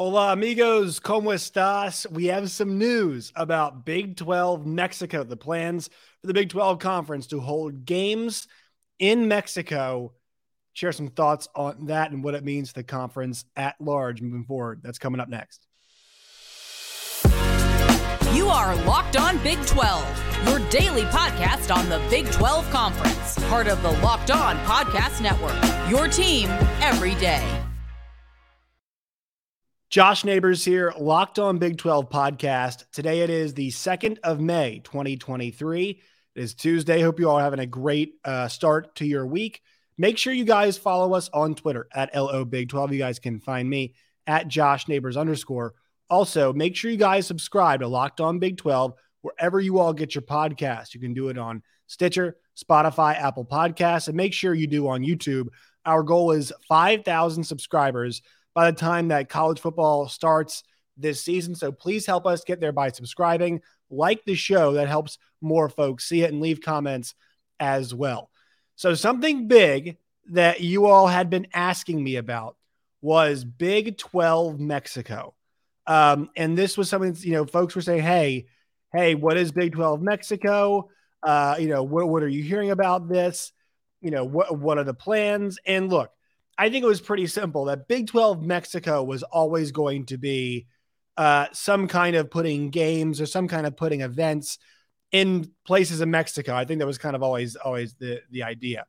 Hola, amigos. ¿Cómo estás? We have some news about Big 12 Mexico, the plans for the Big 12 Conference to hold games in Mexico. Share some thoughts on that and what it means to the conference at large moving forward. That's coming up next. You are Locked On Big 12, your daily podcast on the Big 12 Conference, part of the Locked On Podcast Network. Your team every day. Josh Neighbors here, Locked On Big 12 podcast. Today it is the 2nd of May, 2023. It is Tuesday. Hope you all are having a great uh, start to your week. Make sure you guys follow us on Twitter at LO Big 12. You guys can find me at Josh Neighbors underscore. Also, make sure you guys subscribe to Locked On Big 12 wherever you all get your podcast. You can do it on Stitcher, Spotify, Apple Podcasts, and make sure you do on YouTube. Our goal is 5,000 subscribers by the time that college football starts this season. So please help us get there by subscribing, like the show. That helps more folks see it and leave comments as well. So, something big that you all had been asking me about was Big 12 Mexico. Um, and this was something, you know, folks were saying, hey, hey, what is Big 12 Mexico? Uh, you know, what, what are you hearing about this? You know, what, what are the plans? And look, I think it was pretty simple that Big 12 Mexico was always going to be uh, some kind of putting games or some kind of putting events in places in Mexico. I think that was kind of always always the the idea,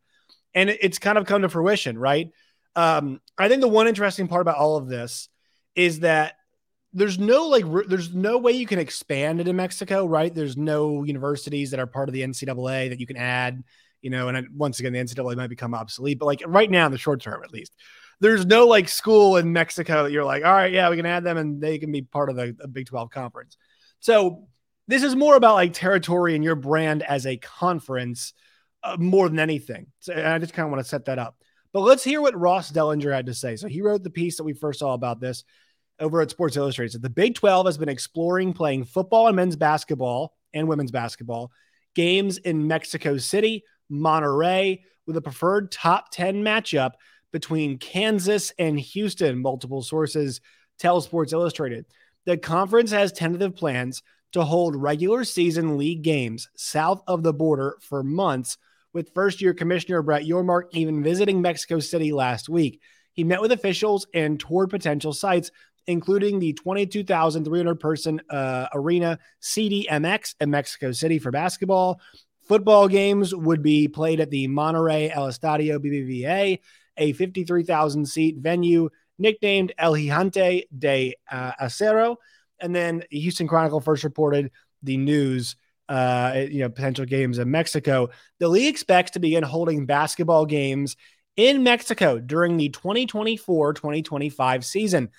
and it, it's kind of come to fruition, right? Um, I think the one interesting part about all of this is that there's no like there's no way you can expand it in Mexico, right? There's no universities that are part of the NCAA that you can add you know, and I, once again, the NCAA might become obsolete, but like right now, in the short term at least, there's no like school in Mexico that you're like, all right, yeah, we can add them and they can be part of the, the Big 12 conference. So this is more about like territory and your brand as a conference uh, more than anything. So I just kind of want to set that up. But let's hear what Ross Dellenger had to say. So he wrote the piece that we first saw about this over at Sports Illustrated. So the Big 12 has been exploring playing football and men's basketball and women's basketball games in Mexico City, Monterrey with a preferred top 10 matchup between Kansas and Houston, multiple sources tell Sports Illustrated. The conference has tentative plans to hold regular season league games south of the border for months, with first year commissioner Brett Yormark even visiting Mexico City last week. He met with officials and toured potential sites, including the 22,300 person uh, arena CDMX in Mexico City for basketball, Football games would be played at the Monterrey El Estadio BBVA, a 53,000 seat venue nicknamed El Gigante de uh, Acero. And then Houston Chronicle first reported the news, uh, you know, potential games in Mexico. The league expects to begin holding basketball games in Mexico during the 2024 2025 season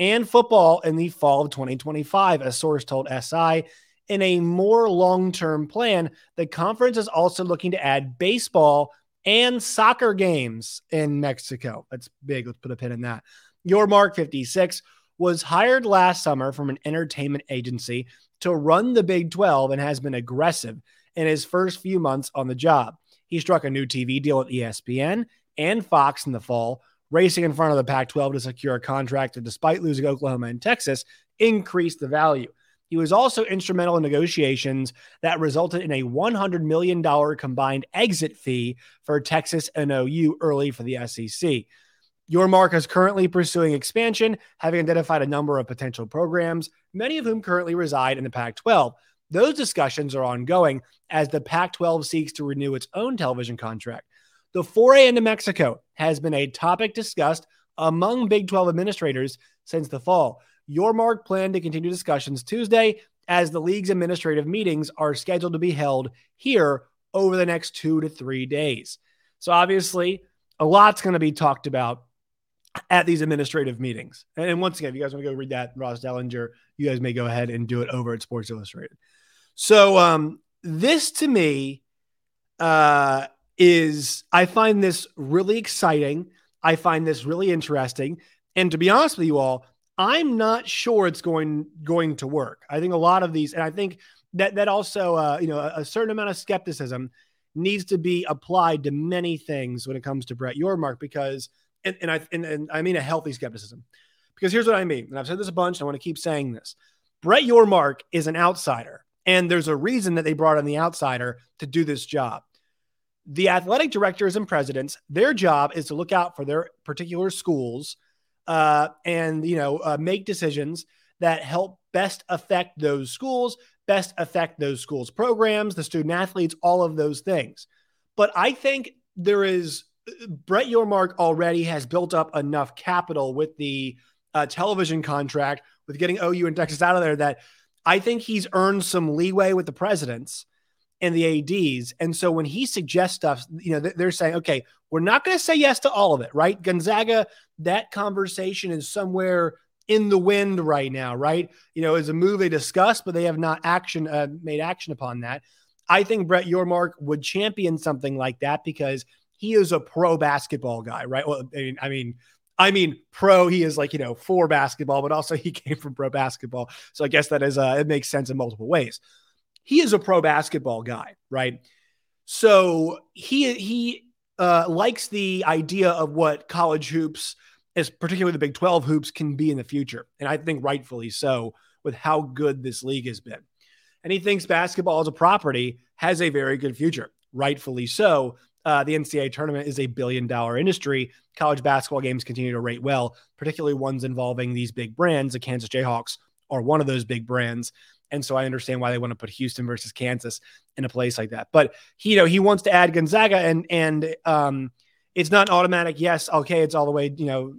and football in the fall of 2025, a source told SI in a more long term plan, the conference is also looking to add baseball and soccer games in Mexico. That's big. Let's put a pin in that. Yormark 56 was hired last summer from an entertainment agency to run the Big 12 and has been aggressive in his first few months on the job. He struck a new TV deal with ESPN and Fox in the fall, racing in front of the Pac 12 to secure a contract that, despite losing Oklahoma and Texas, increased the value. He was also instrumental in negotiations that resulted in a $100 million combined exit fee for Texas and OU early for the SEC. Yormark is currently pursuing expansion, having identified a number of potential programs, many of whom currently reside in the Pac 12. Those discussions are ongoing as the Pac 12 seeks to renew its own television contract. The foray into Mexico has been a topic discussed among Big 12 administrators since the fall. Yormark plan to continue discussions Tuesday as the league's administrative meetings are scheduled to be held here over the next two to three days. So, obviously, a lot's going to be talked about at these administrative meetings. And once again, if you guys want to go read that, Ross Dellenger, you guys may go ahead and do it over at Sports Illustrated. So, um, this to me uh, is, I find this really exciting. I find this really interesting. And to be honest with you all, I'm not sure it's going going to work. I think a lot of these, and I think that that also, uh, you know, a, a, certain amount of skepticism needs to be applied to many things when it comes to Brett Yormark because, and, and I and, and I mean a healthy skepticism Because here's what I mean. And I've said this a bunch. and I want to keep saying this. Brett Yormark is an outsider. And there's a reason that they brought in the outsider to do this job. The athletic directors and presidents, their job is to look out for their particular schools uh, and you know uh, make decisions that help best affect those schools, best affect those schools' programs, the student athletes, all of those things. But I think there is Brett Yormark already has built up enough capital with the uh, television contract, with getting OU and Texas out of there, that I think he's earned some leeway with the presidents and the ADs. And so when he suggests stuff, you know, they're saying, okay, we're not going to say yes to all of it, right? Gonzaga, that conversation is somewhere in the wind right now, right? You know, is a move they discussed, but they have not action uh, made action upon that. I think Brett Yormark would champion something like that because he is a pro basketball guy, right? Well, I mean, I mean, I mean, pro. He is like you know for basketball, but also he came from pro basketball, so I guess that is uh, it makes sense in multiple ways. He is a pro basketball guy, right? So he he uh, likes the idea of what college hoops, as particularly the Big Twelve hoops, can be in the future, and I think rightfully so with how good this league has been. And he thinks basketball as a property has a very good future, rightfully so uh, the NCAA tournament is a billion dollar industry. College basketball games continue to rate well, particularly ones involving these big brands. The Kansas Jayhawks are one of those big brands. And so I understand why they want to put Houston versus Kansas in a place like that. But he, you know, he wants to add Gonzaga and and um, it's not an automatic yes, okay, it's all the way, you know,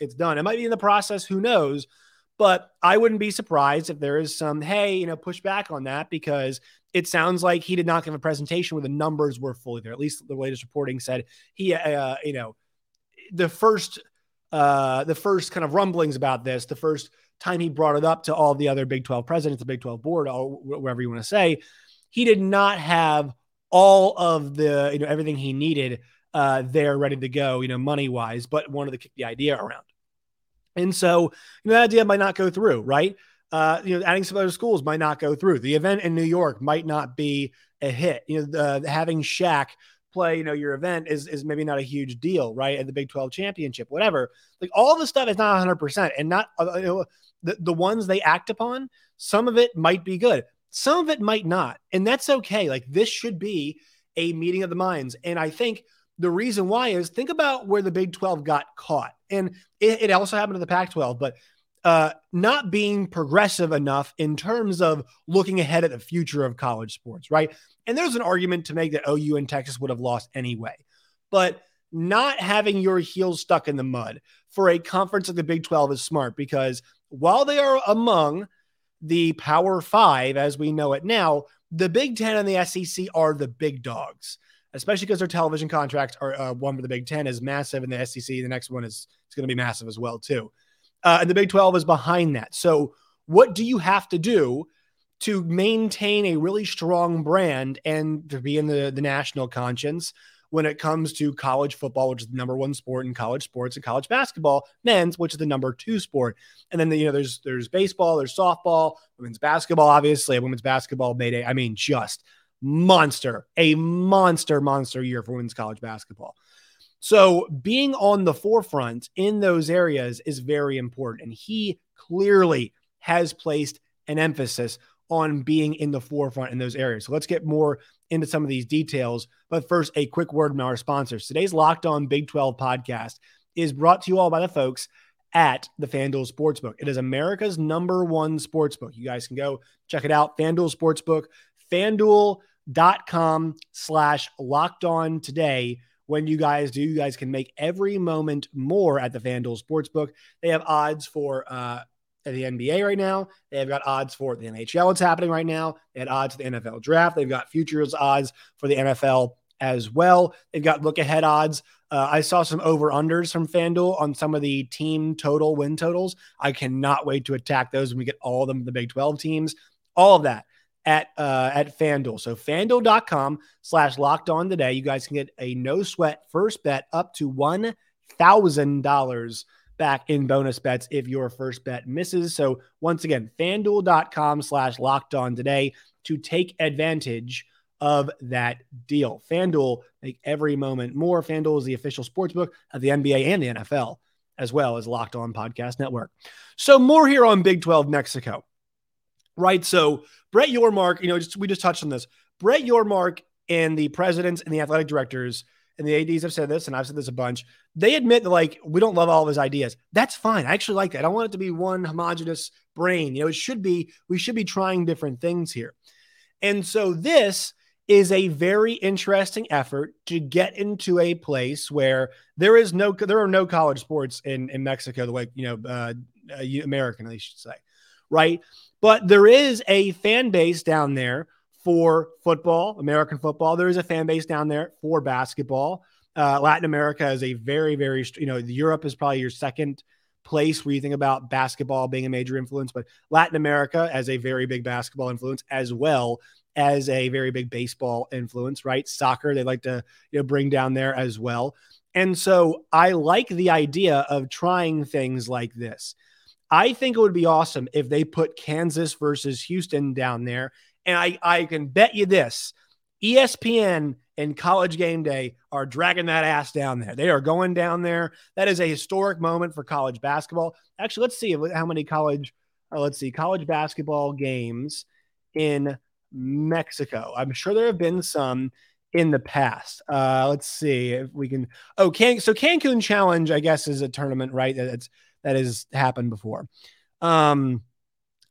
it's done. It might be in the process, who knows? But I wouldn't be surprised if there is some, hey, you know, push back on that because it sounds like he did not give a presentation where the numbers were fully there. At least the latest reporting said he, uh, you know, the first, uh, the first kind of rumblings about this, the first time he brought it up to all the other Big 12 presidents, the Big 12 board, or whatever you want to say, he did not have all of the, you know, everything he needed uh, there ready to go, you know, money wise, but wanted to kick the idea around. And so, you know, that idea might not go through, right? Uh, you know, adding some other schools might not go through. The event in New York might not be a hit. You know, the, having Shaq play, you know, your event is is maybe not a huge deal, right? At the Big 12 championship, whatever. Like all the stuff is not 100%. And not, uh, you know, the, the ones they act upon, some of it might be good, some of it might not. And that's okay. Like this should be a meeting of the minds. And I think the reason why is think about where the Big 12 got caught. And it, it also happened to the Pac 12, but uh, not being progressive enough in terms of looking ahead at the future of college sports, right? And there's an argument to make that OU and Texas would have lost anyway. But not having your heels stuck in the mud for a conference like the Big 12 is smart because while they are among the Power Five as we know it now, the Big Ten and the SEC are the big dogs especially because their television contracts are uh, one for the Big Ten is massive, and the SEC, the next one is it's going to be massive as well too. Uh, and the Big Twelve is behind that. So, what do you have to do to maintain a really strong brand and to be in the the national conscience? when it comes to college football, which is the number one sport in college sports, and college basketball, men's, which is the number two sport. And then the, you know, there's there's baseball, there's softball, women's basketball, obviously. Women's basketball made a, I mean, just monster, a monster, monster year for women's college basketball. So being on the forefront in those areas is very important. And he clearly has placed an emphasis on being in the forefront in those areas. So let's get more into some of these details. But first, a quick word from our sponsors. Today's Locked On Big 12 podcast is brought to you all by the folks at the FanDuel Sportsbook. It is America's number one sportsbook. You guys can go check it out. FanDuel Sportsbook, fanduel.com slash locked on today. When you guys do, you guys can make every moment more at the FanDuel Sportsbook. They have odds for uh, the NBA right now. They've got odds for the NHL. It's happening right now. They had odds for the NFL draft. They've got futures odds for the NFL as well. They've got look ahead odds. Uh, I saw some over unders from FanDuel on some of the team total win totals. I cannot wait to attack those when we get all of them, the Big 12 teams, all of that at uh, at FanDuel. So FanDuel.com slash locked on today. You guys can get a no sweat first bet up to one thousand dollars back in bonus bets if your first bet misses. So once again, FanDuel.com slash locked on today to take advantage of that deal. FanDuel make every moment more. FanDuel is the official sports book of the NBA and the NFL. as well as Locked On Podcast Network. So more here on Big 12 Mexico. Right. So Brett Yormark, you know, just we just touched on this. Brett Yormark and the presidents and the athletic directors and the ADs have said this, and I've said this a bunch. They admit that like we don't love all of his ideas. That's fine. I actually like that. I don't want it to be one homogenous brain. You know, it should be we should be trying different things here. And so this is a very interesting effort to get into a place where there is no there are no college sports in in Mexico the way you know uh, uh, American they should say right but there is a fan base down there for football American football there is a fan base down there for basketball uh, Latin America is a very very you know Europe is probably your second place where you think about basketball being a major influence but Latin America as a very big basketball influence as well as a very big baseball influence, right? Soccer, they like to you know bring down there as well. And so I like the idea of trying things like this. I think it would be awesome if they put Kansas versus Houston down there. And I, I can bet you this ESPN and college game day are dragging that ass down there. They are going down there. That is a historic moment for college basketball. Actually, let's see how many college, uh, let's see, college basketball games in Mexico. I'm sure there have been some in the past. Uh, let's see if we can. Oh, Can so Cancun Challenge, I guess, is a tournament, right? That's that has happened before. Um,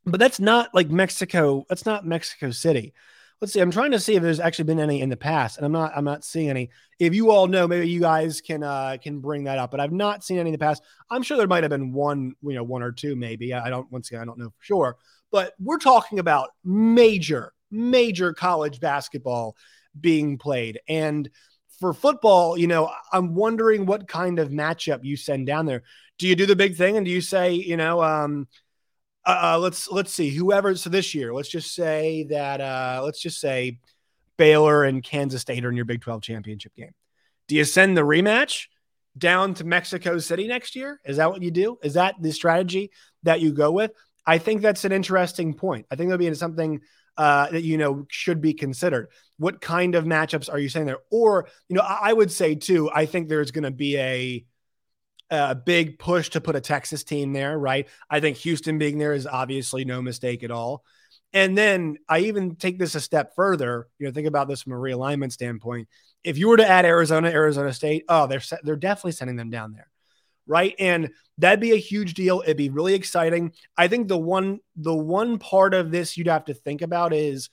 but that's not like Mexico. That's not Mexico City. Let's see. I'm trying to see if there's actually been any in the past, and I'm not. I'm not seeing any. If you all know, maybe you guys can uh, can bring that up. But I've not seen any in the past. I'm sure there might have been one, you know, one or two, maybe. I don't. Once again, I don't know for sure. But we're talking about major major college basketball being played. And for football, you know, I'm wondering what kind of matchup you send down there. Do you do the big thing and do you say, you know, um, uh, uh, let's let's see whoever so this year let's just say that uh let's just say Baylor and Kansas State are in your Big 12 championship game. Do you send the rematch down to Mexico City next year? Is that what you do? Is that the strategy that you go with? I think that's an interesting point. I think that'll be something uh, that you know should be considered. What kind of matchups are you saying there? Or you know, I, I would say too. I think there's going to be a a big push to put a Texas team there, right? I think Houston being there is obviously no mistake at all. And then I even take this a step further. You know, think about this from a realignment standpoint. If you were to add Arizona, Arizona State, oh, they're they're definitely sending them down there right? And that'd be a huge deal. It'd be really exciting. I think the one the one part of this you'd have to think about is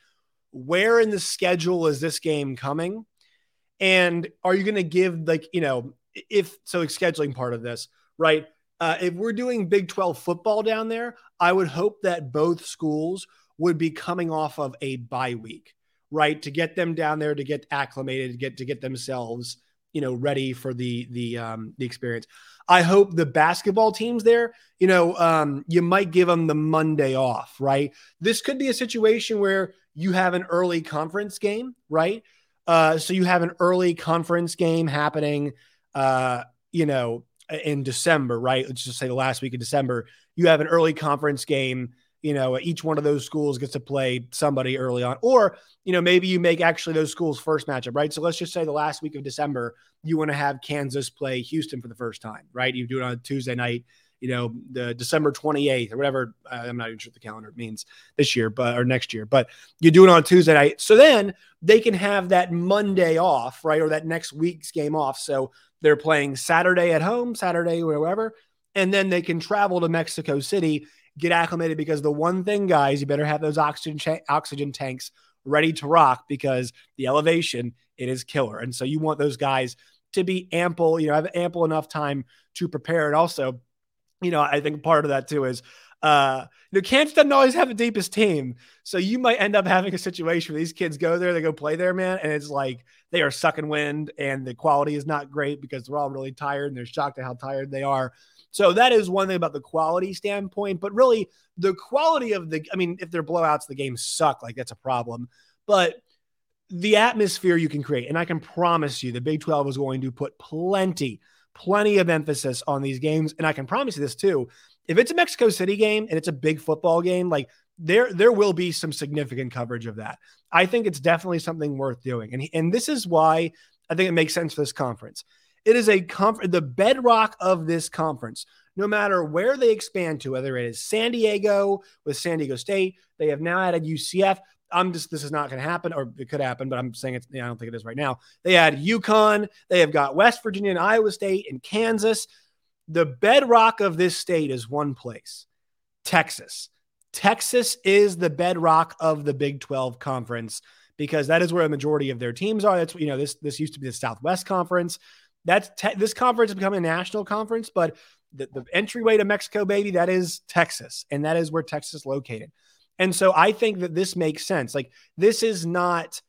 where in the schedule is this game coming? And are you going to give like, you know, if so scheduling part of this, right? Uh, if we're doing Big 12 football down there, I would hope that both schools would be coming off of a bye week, right? To get them down there to get acclimated, to get to get themselves, you know, ready for the the um the experience. I hope the basketball teams there, you know, um, you might give them the Monday off, right? This could be a situation where you have an early conference game, right? Uh, so you have an early conference game happening, uh, you know, in December, right? Let's just say the last week of December. You have an early conference game you know, each one of those schools gets to play somebody early on. Or, you know, maybe you make actually those schools' first matchup, right? So let's just say the last week of December, you want to have Kansas play Houston for the first time, right? You do it on a Tuesday night, you know, the December 28th or whatever. Uh, I'm not even sure what the calendar means this year, but or next year, but you do it on Tuesday night. So then they can have that Monday off, right? Or that next week's game off. So they're playing Saturday at home, Saturday, wherever. And then they can travel to Mexico City get acclimated because the one thing, guys, you better have those oxygen cha- oxygen tanks ready to rock because the elevation it is killer. And so you want those guys to be ample, you know, have ample enough time to prepare. And also, you know, I think part of that too is uh, you know, Kansas doesn't always have the deepest team. So you might end up having a situation where these kids go there, they go play there, man, and it's like they are sucking wind and the quality is not great because they're all really tired and they're shocked at how tired they are. So that is one thing about the quality standpoint, but really the quality of the, I mean, if they're blowouts, the games suck. Like that's a problem. But the atmosphere you can create, and I can promise you the Big 12 is going to put plenty, plenty of emphasis on these games. And I can promise you this too. If it's a Mexico City game and it's a big football game, like there there will be some significant coverage of that. I think it's definitely something worth doing. And and this is why I think it makes sense for this conference It is a conference, the bedrock of this conference. No matter where they expand to, whether it is San Diego with San Diego State, they have now added UCF. I'm just this is not going to happen, or it could happen, but I'm saying it's. I don't think it is right now. They had UConn. They have got West Virginia and Iowa State and Kansas. The bedrock of this state is one place, Texas. Texas is the bedrock of the Big 12 conference because that is where a majority of their teams are. That's you know this this used to be the Southwest Conference. That's te- this conference is becoming a national conference, but the, the entryway to Mexico, baby, that is Texas, and that is where Texas is located. And so I think that this makes sense. Like this is not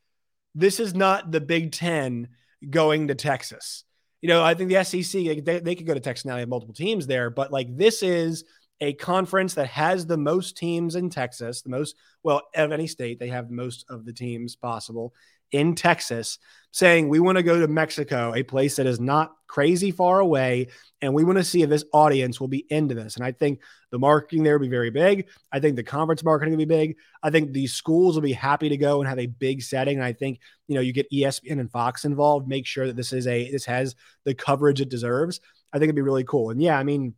this is not the Big Ten going to Texas. You know, I think the SEC they, they could go to Texas now. They have multiple teams there, but like this is a conference that has the most teams in Texas, the most, well, of any state, they have most of the teams possible in Texas, saying, We want to go to Mexico, a place that is not crazy far away. And we want to see if this audience will be into this. And I think the marketing there will be very big. I think the conference marketing will be big. I think these schools will be happy to go and have a big setting. And I think, you know, you get ESPN and Fox involved, make sure that this is a, this has the coverage it deserves. I think it'd be really cool. And yeah, I mean,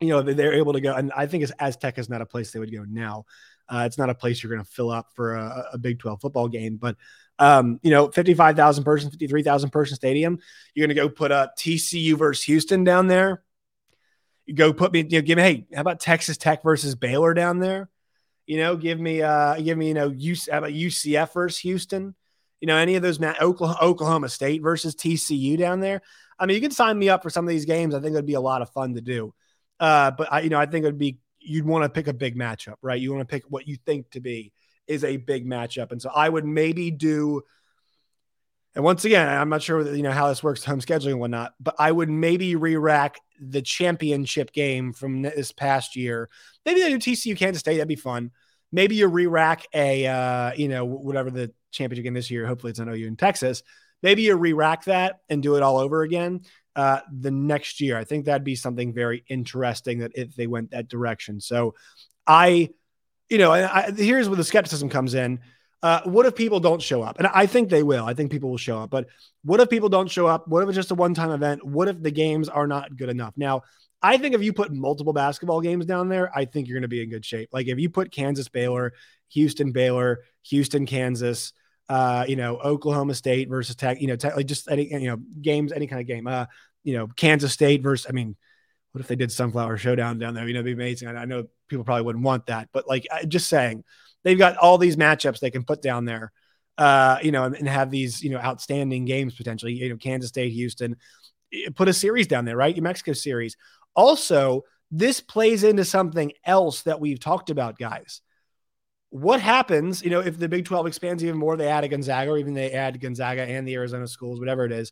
you know, they're able to go. And I think as Aztec is not a place they would go now. Uh, it's not a place you're going to fill up for a, a, Big 12 football game. But, um, you know, 55,000 person, 53,000 person stadium. You're going to go put a TCU versus Houston down there. You go put me, you know, give me, hey, how about Texas Tech versus Baylor down there? You know, give me, uh, give me, you know, UC, how about UCF versus Houston? You know, any of those, Oklahoma, Oklahoma State versus TCU down there. I mean, you can sign me up for some of these games. I think it'd be a lot of fun to do. Uh, but I, you know, I think it would be you'd want to pick a big matchup, right? You want to pick what you think to be is a big matchup, and so I would maybe do. And once again, I'm not sure you know how this works, home scheduling and whatnot, but I would maybe re-rack the championship game from this past year. Maybe they do TCU Kansas State. That'd be fun. Maybe you re-rack a uh, you know whatever the championship game this year. Hopefully it's an OU in Texas. Maybe you re-rack that and do it all over again uh, the next year. I think that'd be something very interesting that if they went that direction. So I, you know, I, here's where the skepticism comes in. Uh, what if people don't show up? And I think they will. I think people will show up. But what if people don't show up? What if it's just a one time event? What if the games are not good enough? Now, I think if you put multiple basketball games down there, I think you're going to be in good shape. Like if you put Kansas Baylor, Houston Baylor, Houston Kansas, uh, you know, Oklahoma State versus Tech, you know, tech, like just any, you know, games, any kind of game. Uh, you know, Kansas State versus, I mean, what if they did Sunflower Showdown down there? You know, it'd be amazing. I, I know people probably wouldn't want that, but like, just saying, they've got all these matchups they can put down there, uh, you know, and, and have these, you know, outstanding games potentially. You know, Kansas State, Houston, put a series down there, right? New Mexico series. Also, this plays into something else that we've talked about, guys what happens, you know, if the Big 12 expands even more, they add a Gonzaga, or even they add Gonzaga and the Arizona schools, whatever it is.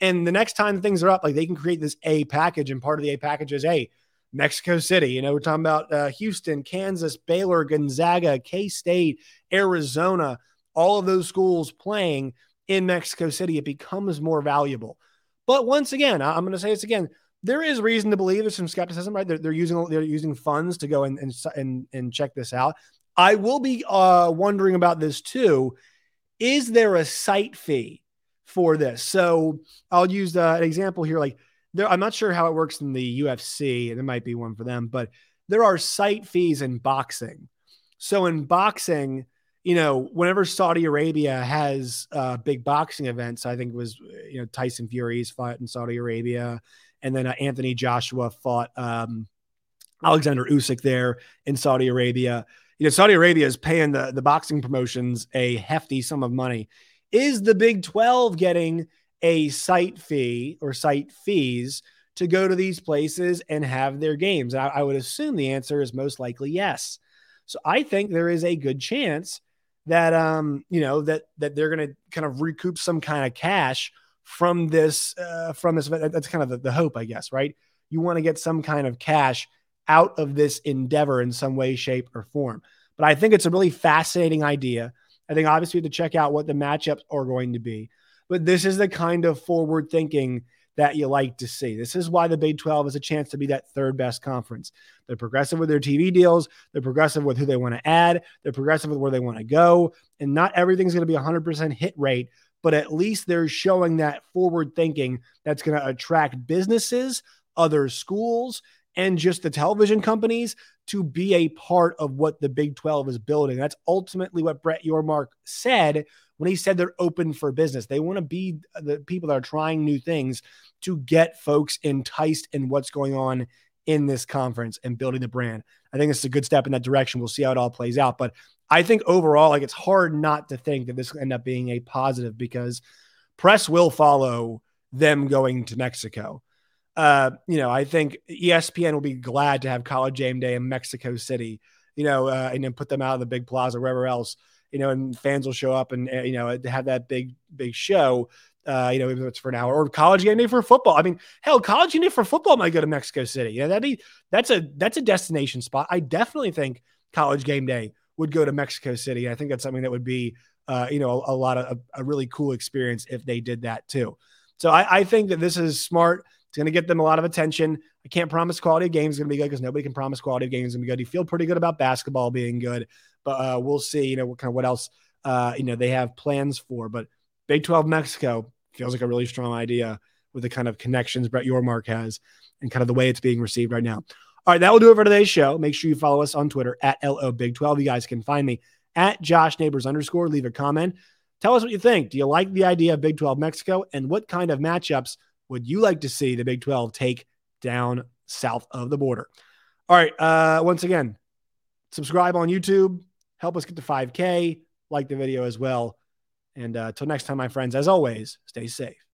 And the next time things are up, like they can create this A package, and part of the A package is A, Mexico City. You know, we're talking about uh, Houston, Kansas, Baylor, Gonzaga, K State, Arizona, all of those schools playing in Mexico City. It becomes more valuable. But once again, I'm going to say this again. There is reason to believe there's some skepticism, right? They're, they're using they're using funds to go and, and and and check this out. I will be uh, wondering about this too. Is there a site fee for this? So I'll use uh, an example here. Like there, I'm not sure how it works in the UFC, and there might be one for them, but there are site fees in boxing. So in boxing, you know, whenever Saudi Arabia has uh, big boxing events, I think it was you know Tyson Fury's fought in Saudi Arabia, and then uh, Anthony Joshua fought um, Alexander Usyk there in Saudi Arabia you know, Saudi Arabia is paying the, the boxing promotions a hefty sum of money. Is the Big 12 getting a site fee or site fees to go to these places and have their games? I, I would assume the answer is most likely yes. So I think there is a good chance that um you know that that they're going to kind of recoup some kind of cash from this uh, from this that's kind of the, the hope i guess right you want to get some kind of cash out of this endeavor in some way, shape, or form. But I think it's a really fascinating idea. I think obviously we have to check out what the matchups are going to be. But this is the kind of forward thinking that you like to see. This is why the Big 12 is a chance to be that third best conference. They're progressive with their TV deals, they're progressive with who they want to add, they're progressive with where they want to go. And not everything's going to be 100% hit rate, but at least they're showing that forward thinking that's going to attract businesses, other schools, and just the television companies to be a part of what the Big 12 is building. That's ultimately what Brett Yormark said when he said they're open for business. They want to be the people that are trying new things to get folks enticed in what's going on in this conference and building the brand. I think it's a good step in that direction. We'll see how it all plays out. But I think overall, like it's hard not to think that this will end up being a positive because press will follow them going to Mexico. Uh, you know, I think ESPN will be glad to have college game day in Mexico City, you know, uh, and then put them out of the big plaza, wherever else, you know, and fans will show up and, uh, you know, have that big, big show. Uh, you know, even if it's for an hour or college game day for football. I mean, hell, college game day for football might go to Mexico City. Yeah, that'd be that's a that's a destination spot. I definitely think college game day would go to Mexico City. I think that's something that would be, uh, you know, a, a lot of a, a, really cool experience if they did that too. So I, I think that this is smart. It's going to get them a lot of attention. I can't promise quality of games is going to be good because nobody can promise quality of games going to be good. You feel pretty good about basketball being good, but uh, we'll see. You know what kind of what else uh, you know they have plans for. But Big Twelve Mexico feels like a really strong idea with the kind of connections Brett Yormark has and kind of the way it's being received right now. All right, that will do it for today's show. Make sure you follow us on Twitter at LO Big 12. You guys can find me at Josh Neighbors underscore. Leave a comment. Tell us what you think. Do you like the idea of Big 12 Mexico? And what kind of matchups would you like to see the Big 12 take down south of the border? All right. Uh, once again, subscribe on YouTube. Help us get to 5K. Like the video as well. And uh, until next time, my friends, as always, stay safe.